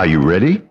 Are you ready?